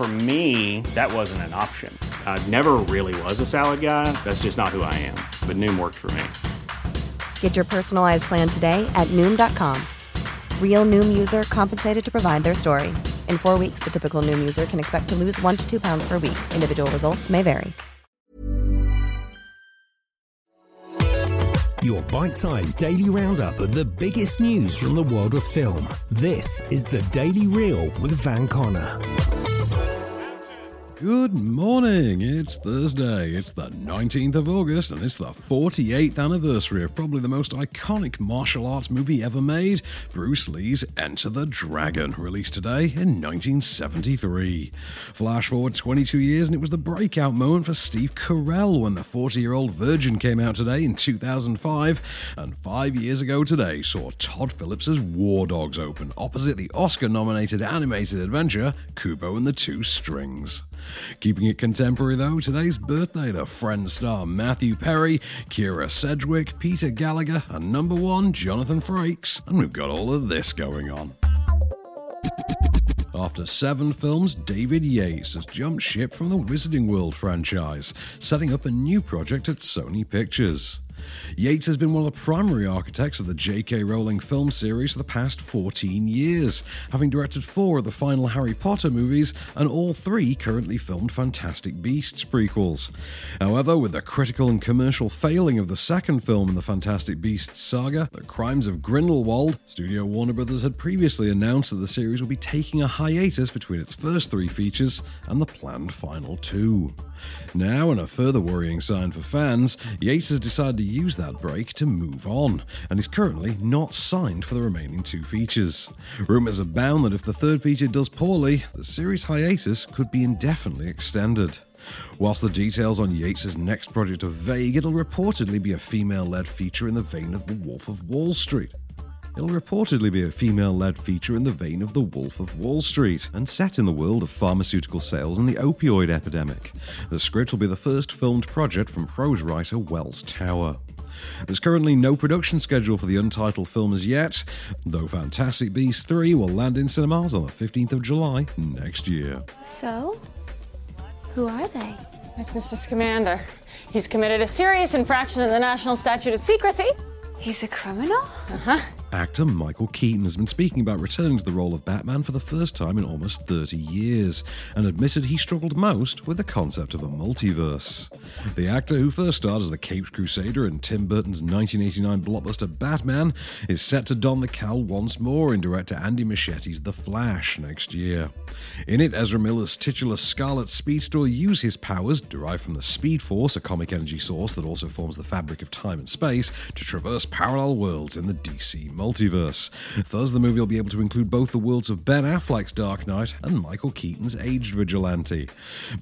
For me, that wasn't an option. I never really was a salad guy. That's just not who I am. But Noom worked for me. Get your personalized plan today at Noom.com. Real Noom user compensated to provide their story. In four weeks, the typical Noom user can expect to lose one to two pounds per week. Individual results may vary. Your bite sized daily roundup of the biggest news from the world of film. This is the Daily Reel with Van Connor. Good morning. It's Thursday. It's the 19th of August, and it's the 48th anniversary of probably the most iconic martial arts movie ever made Bruce Lee's Enter the Dragon, released today in 1973. Flash forward 22 years, and it was the breakout moment for Steve Carell when the 40 year old Virgin came out today in 2005, and five years ago today saw Todd Phillips' War Dogs open opposite the Oscar nominated animated adventure Kubo and the Two Strings. Keeping it contemporary though, today's birthday, the Friends star Matthew Perry, Kyra Sedgwick, Peter Gallagher, and number one, Jonathan Frakes. And we've got all of this going on. After seven films, David Yates has jumped ship from the Wizarding World franchise, setting up a new project at Sony Pictures. Yates has been one of the primary architects of the J.K. Rowling film series for the past 14 years, having directed four of the final Harry Potter movies and all three currently filmed Fantastic Beasts prequels. However, with the critical and commercial failing of the second film in the Fantastic Beasts saga, The Crimes of Grindelwald, Studio Warner Brothers had previously announced that the series will be taking a hiatus between its first three features and the planned final two. Now, in a further worrying sign for fans, Yates has decided to use that break to move on, and is currently not signed for the remaining two features. Rumours abound that if the third feature does poorly, the series hiatus could be indefinitely extended. Whilst the details on Yates' next project are vague, it'll reportedly be a female led feature in the vein of The Wolf of Wall Street. It'll reportedly be a female led feature in the vein of The Wolf of Wall Street and set in the world of pharmaceutical sales and the opioid epidemic. The script will be the first filmed project from prose writer Wells Tower. There's currently no production schedule for the untitled film as yet, though Fantastic Beasts 3 will land in cinemas on the 15th of July next year. So, who are they? It's Mr. Scamander. He's committed a serious infraction of the National Statute of Secrecy. He's a criminal? Uh huh. Actor Michael Keaton has been speaking about returning to the role of Batman for the first time in almost 30 years and admitted he struggled most with the concept of a multiverse. The actor, who first starred as the Caped Crusader in Tim Burton's 1989 blockbuster Batman, is set to don the cowl once more in director Andy Muschietti's The Flash next year. In it, Ezra Miller's titular Scarlet Speedster will use his powers, derived from the Speed Force, a comic energy source that also forms the fabric of time and space, to traverse parallel worlds in the DC multiverse. Thus, the movie will be able to include both the worlds of Ben Affleck's Dark Knight and Michael Keaton's Aged Vigilante.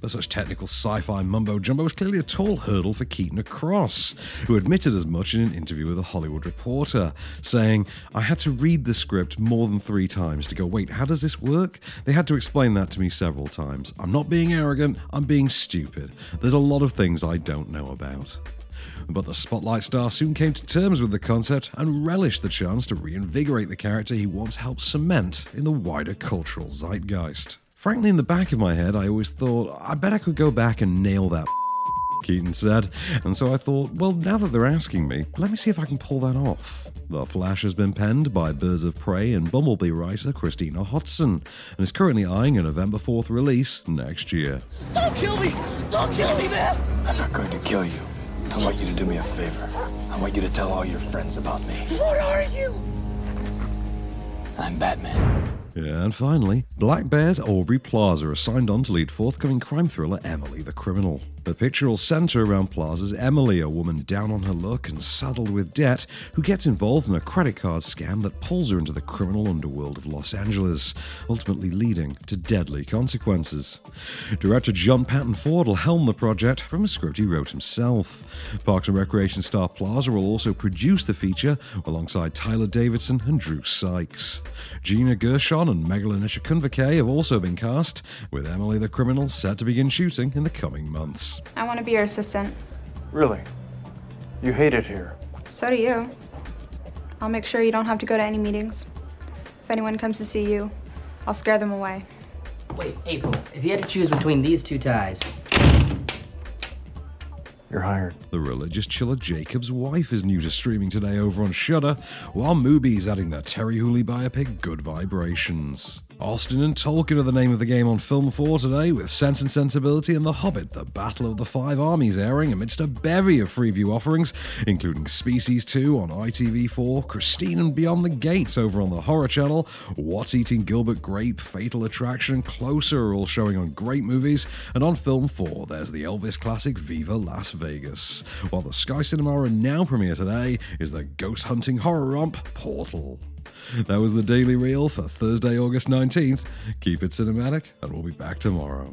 But such technical sci fi mumbo jumbo was clearly a tall hurdle for Keaton across, who admitted as much in an interview with a Hollywood Reporter, saying, I had to read the script more than three times to go, wait, how does this work? They had to explain that to me several times. I'm not being arrogant, I'm being stupid. There's a lot of things I don't know about. But the Spotlight star soon came to terms with the concept and relished the chance to reinvigorate the character he once helped cement in the wider cultural zeitgeist. Frankly, in the back of my head, I always thought, I bet I could go back and nail that. Keaton said, and so I thought, well, now that they're asking me, let me see if I can pull that off. The Flash has been penned by Birds of Prey and Bumblebee writer Christina Hodson, and is currently eyeing a November 4th release next year. Don't kill me! Don't kill me, man! I'm not going to kill you. I want you to do me a favor. I want you to tell all your friends about me. What are you? I'm Batman. And finally, Black Bear's Aubrey Plaza is signed on to lead forthcoming crime thriller Emily the Criminal. The picture will center around Plaza's Emily, a woman down on her luck and saddled with debt, who gets involved in a credit card scam that pulls her into the criminal underworld of Los Angeles, ultimately leading to deadly consequences. Director John Patton Ford will helm the project from a script he wrote himself. Parks and Recreation star Plaza will also produce the feature alongside Tyler Davidson and Drew Sykes. Gina Gershon and Megalyn Echikunwoke have also been cast, with Emily the criminal set to begin shooting in the coming months. I want to be your assistant. Really? You hate it here. So do you. I'll make sure you don't have to go to any meetings. If anyone comes to see you, I'll scare them away. Wait, April, if you had to choose between these two ties, You're hired. The religious chiller Jacob's Wife is new to streaming today over on Shudder, while Mubi's adding their Terri Hooley biopic Good Vibrations. Austen and Tolkien are the name of the game on Film 4 today, with Sense and Sensibility and The Hobbit, The Battle of the Five Armies airing amidst a bevy of Freeview offerings, including Species 2 on ITV4, Christine and Beyond the Gates over on the Horror Channel, What's Eating Gilbert Grape, Fatal Attraction, and Closer are all showing on Great Movies, and on Film 4 there's the Elvis classic Viva Las Vegas. While the Sky Cinema and now premiere today is the ghost hunting horror romp Portal. That was the Daily Reel for Thursday, August 19th. Keep it cinematic, and we'll be back tomorrow.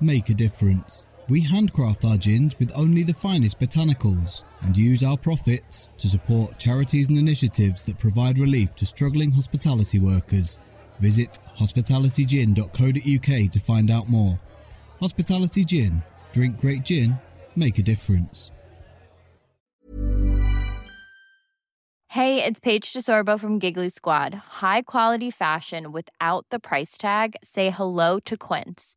Make a difference. We handcraft our gins with only the finest botanicals and use our profits to support charities and initiatives that provide relief to struggling hospitality workers. Visit hospitalitygin.co.uk to find out more. Hospitality Gin. Drink great gin. Make a difference. Hey, it's Paige DeSorbo from Giggly Squad. High quality fashion without the price tag. Say hello to Quince.